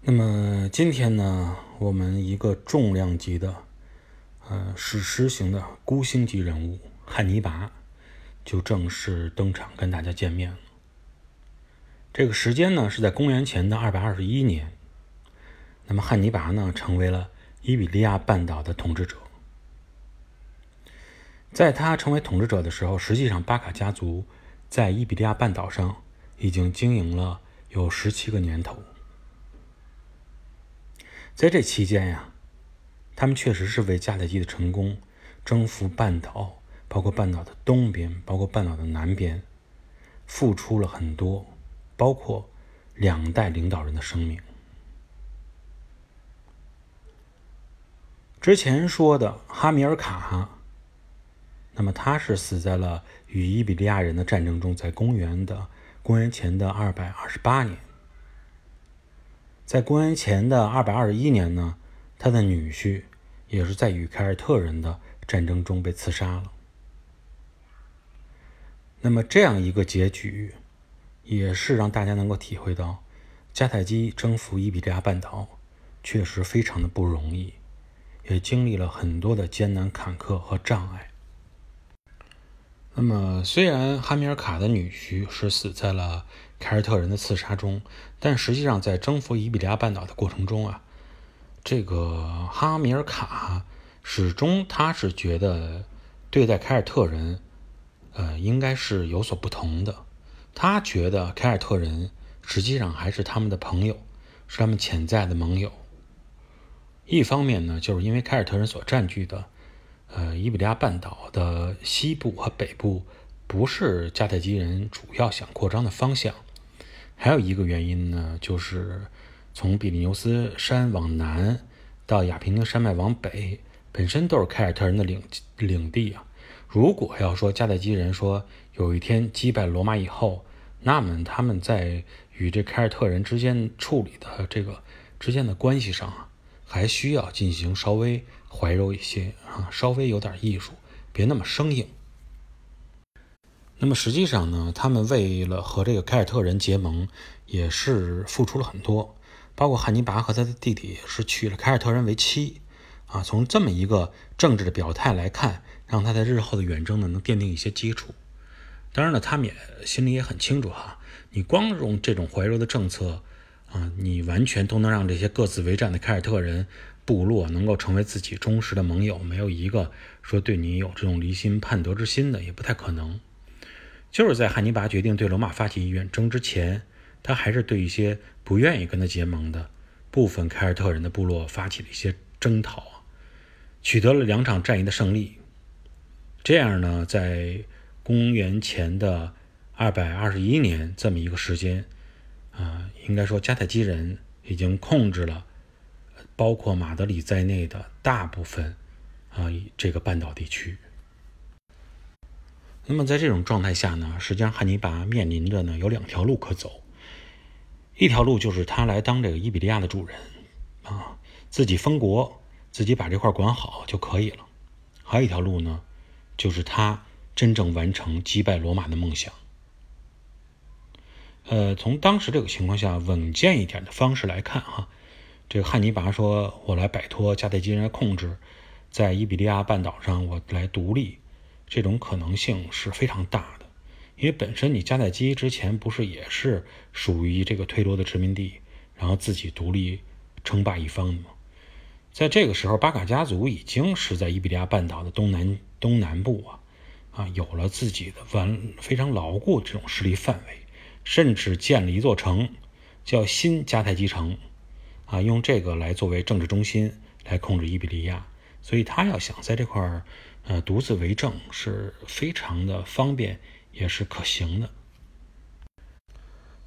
那么今天呢，我们一个重量级的，呃，史诗型的孤星级人物汉尼拔就正式登场，跟大家见面了。这个时间呢是在公元前的二百二十一年。那么汉尼拔呢，成为了伊比利亚半岛的统治者。在他成为统治者的时候，实际上巴卡家族在伊比利亚半岛上已经经营了有十七个年头。在这期间呀，他们确实是为迦太基的成功征服半岛，包括半岛的东边，包括半岛的南边，付出了很多，包括两代领导人的生命。之前说的哈米尔卡，那么他是死在了与伊比利亚人的战争中，在公元的公元前的二百二十八年。在公元前的二百二十一年呢，他的女婿也是在与凯尔特人的战争中被刺杀了。那么这样一个结局，也是让大家能够体会到，迦太基征服伊比利亚半岛确实非常的不容易，也经历了很多的艰难坎坷和障碍。那么，虽然哈米尔卡的女婿是死在了凯尔特人的刺杀中，但实际上在征服伊比利亚半岛的过程中啊，这个哈米尔卡始终他是觉得对待凯尔特人，呃，应该是有所不同的。他觉得凯尔特人实际上还是他们的朋友，是他们潜在的盟友。一方面呢，就是因为凯尔特人所占据的。呃，伊比利亚半岛的西部和北部不是迦太基人主要想扩张的方向。还有一个原因呢，就是从比利牛斯山往南到亚平宁山脉往北，本身都是凯尔特人的领领地啊。如果要说迦太基人说有一天击败罗马以后，那么他们在与这凯尔特人之间处理的这个之间的关系上啊，还需要进行稍微。怀柔一些啊，稍微有点艺术，别那么生硬。那么实际上呢，他们为了和这个凯尔特人结盟，也是付出了很多。包括汉尼拔和他的弟弟是娶了凯尔特人为妻啊。从这么一个政治的表态来看，让他在日后的远征呢能奠定一些基础。当然了，他们也心里也很清楚哈，你光用这种怀柔的政策啊，你完全都能让这些各自为战的凯尔特人。部落能够成为自己忠实的盟友，没有一个说对你有这种离心叛德之心的，也不太可能。就是在汉尼拔决定对罗马发起远征之前，他还是对一些不愿意跟他结盟的部分凯尔特人的部落发起了一些征讨，取得了两场战役的胜利。这样呢，在公元前的二百二十一年这么一个时间，啊，应该说迦太基人已经控制了。包括马德里在内的大部分啊，这个半岛地区。那么在这种状态下呢，实际上汉尼拔面临着呢有两条路可走。一条路就是他来当这个伊比利亚的主人啊，自己封国，自己把这块管好就可以了。还有一条路呢，就是他真正完成击败罗马的梦想。呃，从当时这个情况下稳健一点的方式来看哈。这个汉尼拔说：“我来摆脱迦太基人的控制，在伊比利亚半岛上，我来独立，这种可能性是非常大的。因为本身你迦太基之前不是也是属于这个推罗的殖民地，然后自己独立称霸一方的吗？在这个时候，巴卡家族已经是在伊比利亚半岛的东南东南部啊，啊，有了自己的完非常牢固这种势力范围，甚至建了一座城，叫新迦太基城。”啊，用这个来作为政治中心来控制伊比利亚，所以他要想在这块儿，呃，独自为政是非常的方便，也是可行的。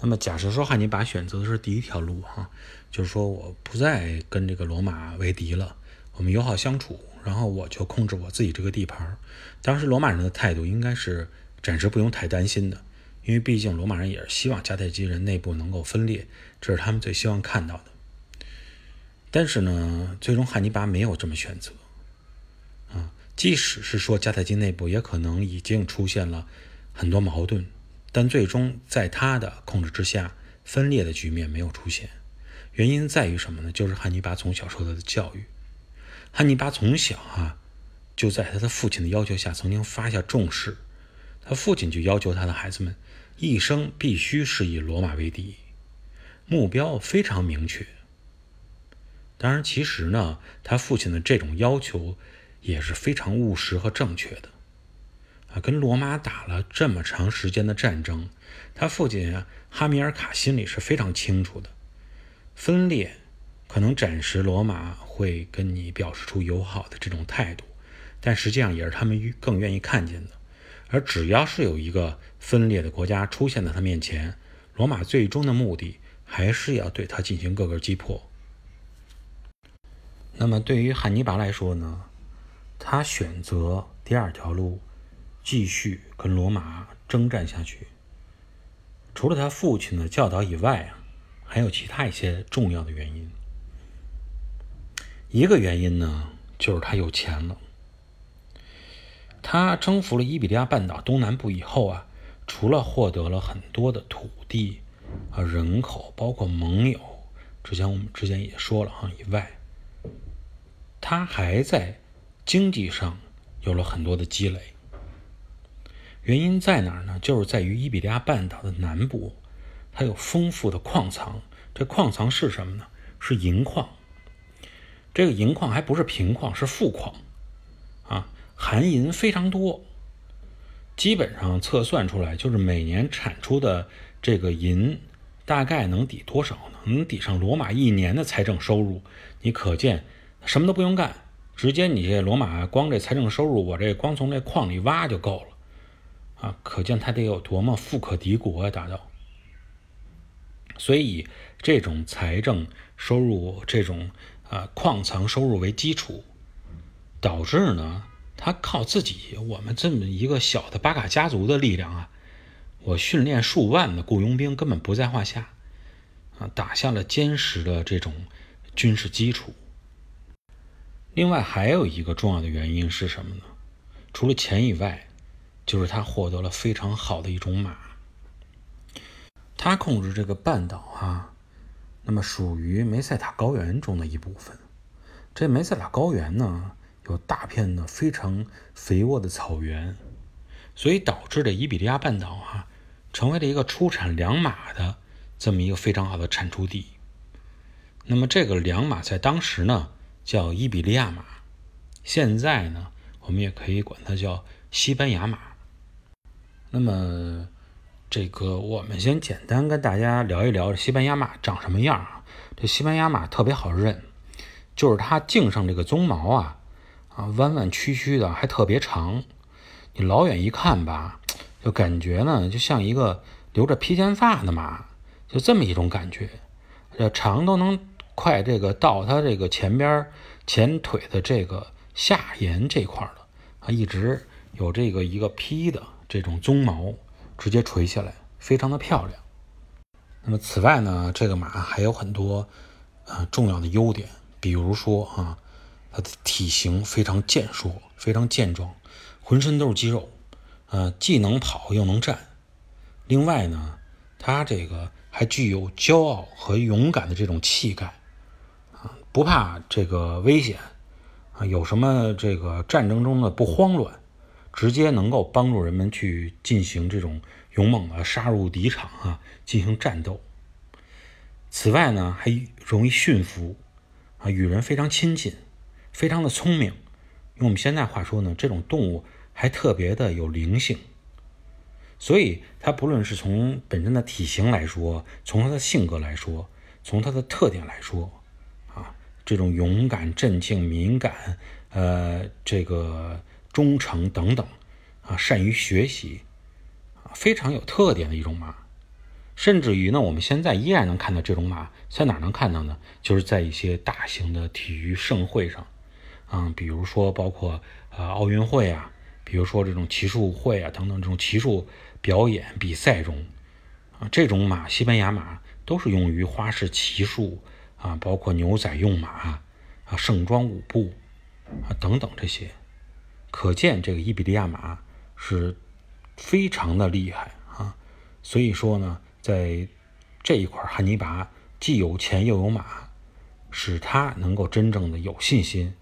那么，假设说汉尼拔选择的是第一条路，哈，就是说我不再跟这个罗马为敌了，我们友好相处，然后我就控制我自己这个地盘。当时罗马人的态度应该是暂时不用太担心的，因为毕竟罗马人也是希望迦太基人内部能够分裂，这是他们最希望看到的。但是呢，最终汉尼拔没有这么选择，即使是说迦太基内部也可能已经出现了很多矛盾，但最终在他的控制之下，分裂的局面没有出现。原因在于什么呢？就是汉尼拔从小受到的教育。汉尼拔从小啊，就在他的父亲的要求下，曾经发下重誓，他父亲就要求他的孩子们一生必须是以罗马为第一，目标非常明确。当然，其实呢，他父亲的这种要求也是非常务实和正确的。啊，跟罗马打了这么长时间的战争，他父亲哈米尔卡心里是非常清楚的。分裂可能暂时罗马会跟你表示出友好的这种态度，但实际上也是他们更愿意看见的。而只要是有一个分裂的国家出现在他面前，罗马最终的目的还是要对他进行各个击破。那么对于汉尼拔来说呢，他选择第二条路。继续跟罗马征战下去。除了他父亲的教导以外啊，还有其他一些重要的原因。一个原因呢，就是他有钱了。他征服了伊比利亚半岛东南部以后啊，除了获得了很多的土地和人口，包括盟友，之前我们之前也说了哈以外，他还在经济上有了很多的积累。原因在哪儿呢？就是在于伊比利亚半岛的南部，它有丰富的矿藏。这矿藏是什么呢？是银矿。这个银矿还不是平矿，是富矿，啊，含银非常多。基本上测算出来，就是每年产出的这个银，大概能抵多少呢？能抵上罗马一年的财政收入。你可见，什么都不用干，直接你这罗马光这财政收入，我这光从这矿里挖就够了。啊，可见他得有多么富可敌国啊！达到，所以这种财政收入、这种啊矿藏收入为基础，导致呢，他靠自己，我们这么一个小的巴卡家族的力量啊，我训练数万的雇佣兵根本不在话下，啊，打下了坚实的这种军事基础。另外还有一个重要的原因是什么呢？除了钱以外。就是他获得了非常好的一种马，他控制这个半岛啊，那么属于梅塞塔高原中的一部分。这梅塞塔高原呢，有大片的非常肥沃的草原，所以导致的伊比利亚半岛啊，成为了一个出产良马的这么一个非常好的产出地。那么这个良马在当时呢叫伊比利亚马，现在呢我们也可以管它叫西班牙马。那么，这个我们先简单跟大家聊一聊西班牙马长什么样啊？这西班牙马特别好认，就是它颈上这个鬃毛啊，啊弯弯曲曲的，还特别长。你老远一看吧，就感觉呢，就像一个留着披肩发的马，就这么一种感觉。这长都能快这个到它这个前边前腿的这个下沿这块了啊，一直有这个一个披的。这种鬃毛直接垂下来，非常的漂亮。那么此外呢，这个马还有很多呃重要的优点，比如说啊，它的体型非常健硕，非常健壮，浑身都是肌肉，呃，既能跑又能站。另外呢，它这个还具有骄傲和勇敢的这种气概，不怕这个危险，啊，有什么这个战争中的不慌乱。直接能够帮助人们去进行这种勇猛的杀入敌场啊，进行战斗。此外呢，还容易驯服啊，与人非常亲近，非常的聪明。用我们现在话说呢，这种动物还特别的有灵性。所以它不论是从本身的体型来说，从它的性格来说，从它的特点来说，这种勇敢、镇静、敏感，呃，这个。忠诚等等，啊，善于学习，啊，非常有特点的一种马。甚至于呢，我们现在依然能看到这种马，在哪能看到呢？就是在一些大型的体育盛会上，啊，比如说包括啊奥运会啊，比如说这种骑术会啊等等这种骑术表演比赛中，啊，这种马，西班牙马都是用于花式骑术啊，包括牛仔用马啊，盛装舞步啊等等这些。可见这个伊比利亚马是非常的厉害啊，所以说呢，在这一块汉尼拔既有钱又有马，使他能够真正的有信心，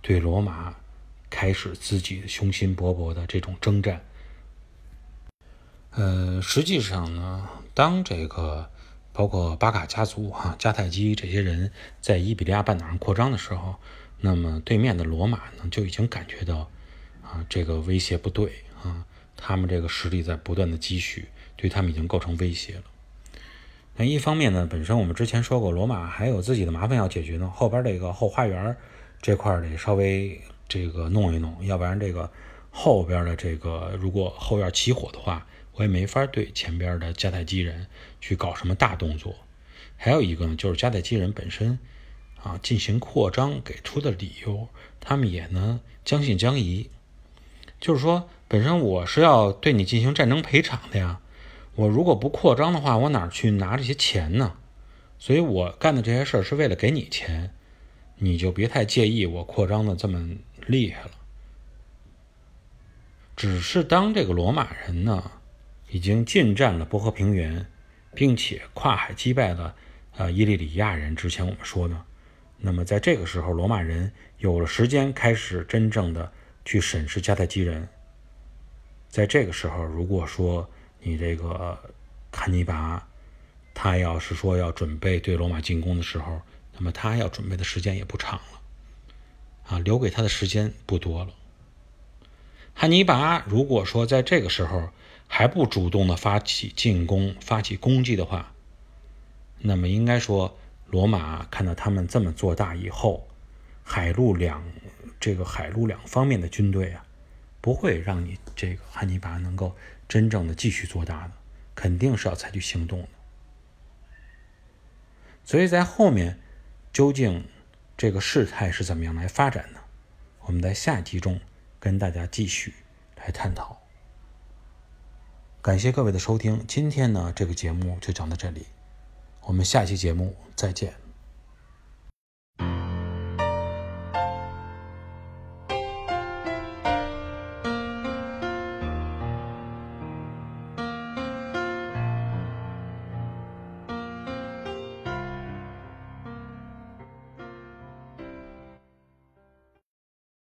对罗马开始自己雄心勃勃的这种征战。呃，实际上呢，当这个包括巴卡家族哈、迦太基这些人在伊比利亚半岛上扩张的时候，那么对面的罗马呢就已经感觉到啊这个威胁不对啊，他们这个实力在不断的积蓄，对他们已经构成威胁了。那一方面呢，本身我们之前说过，罗马还有自己的麻烦要解决呢，后边这个后花园这块得稍微这个弄一弄，要不然这个后边的这个如果后院起火的话，我也没法对前边的迦太基人去搞什么大动作。还有一个呢，就是迦太基人本身啊进行扩张给出的理由，他们也呢将信将疑，就是说本身我是要对你进行战争赔偿的呀。我如果不扩张的话，我哪去拿这些钱呢？所以我干的这些事儿是为了给你钱，你就别太介意我扩张的这么厉害了。只是当这个罗马人呢，已经进占了波河平原，并且跨海击败了呃伊利里亚人，之前我们说的，那么在这个时候，罗马人有了时间开始真正的去审视迦太基人。在这个时候，如果说你这个汉尼拔，他要是说要准备对罗马进攻的时候，那么他要准备的时间也不长了，啊，留给他的时间不多了。汉尼拔如果说在这个时候还不主动的发起进攻、发起攻击的话，那么应该说罗马看到他们这么做大以后，海陆两这个海陆两方面的军队啊，不会让你这个汉尼拔能够。真正的继续做大的，肯定是要采取行动的。所以在后面，究竟这个事态是怎么样来发展呢？我们在下集中跟大家继续来探讨。感谢各位的收听，今天呢这个节目就讲到这里，我们下期节目再见。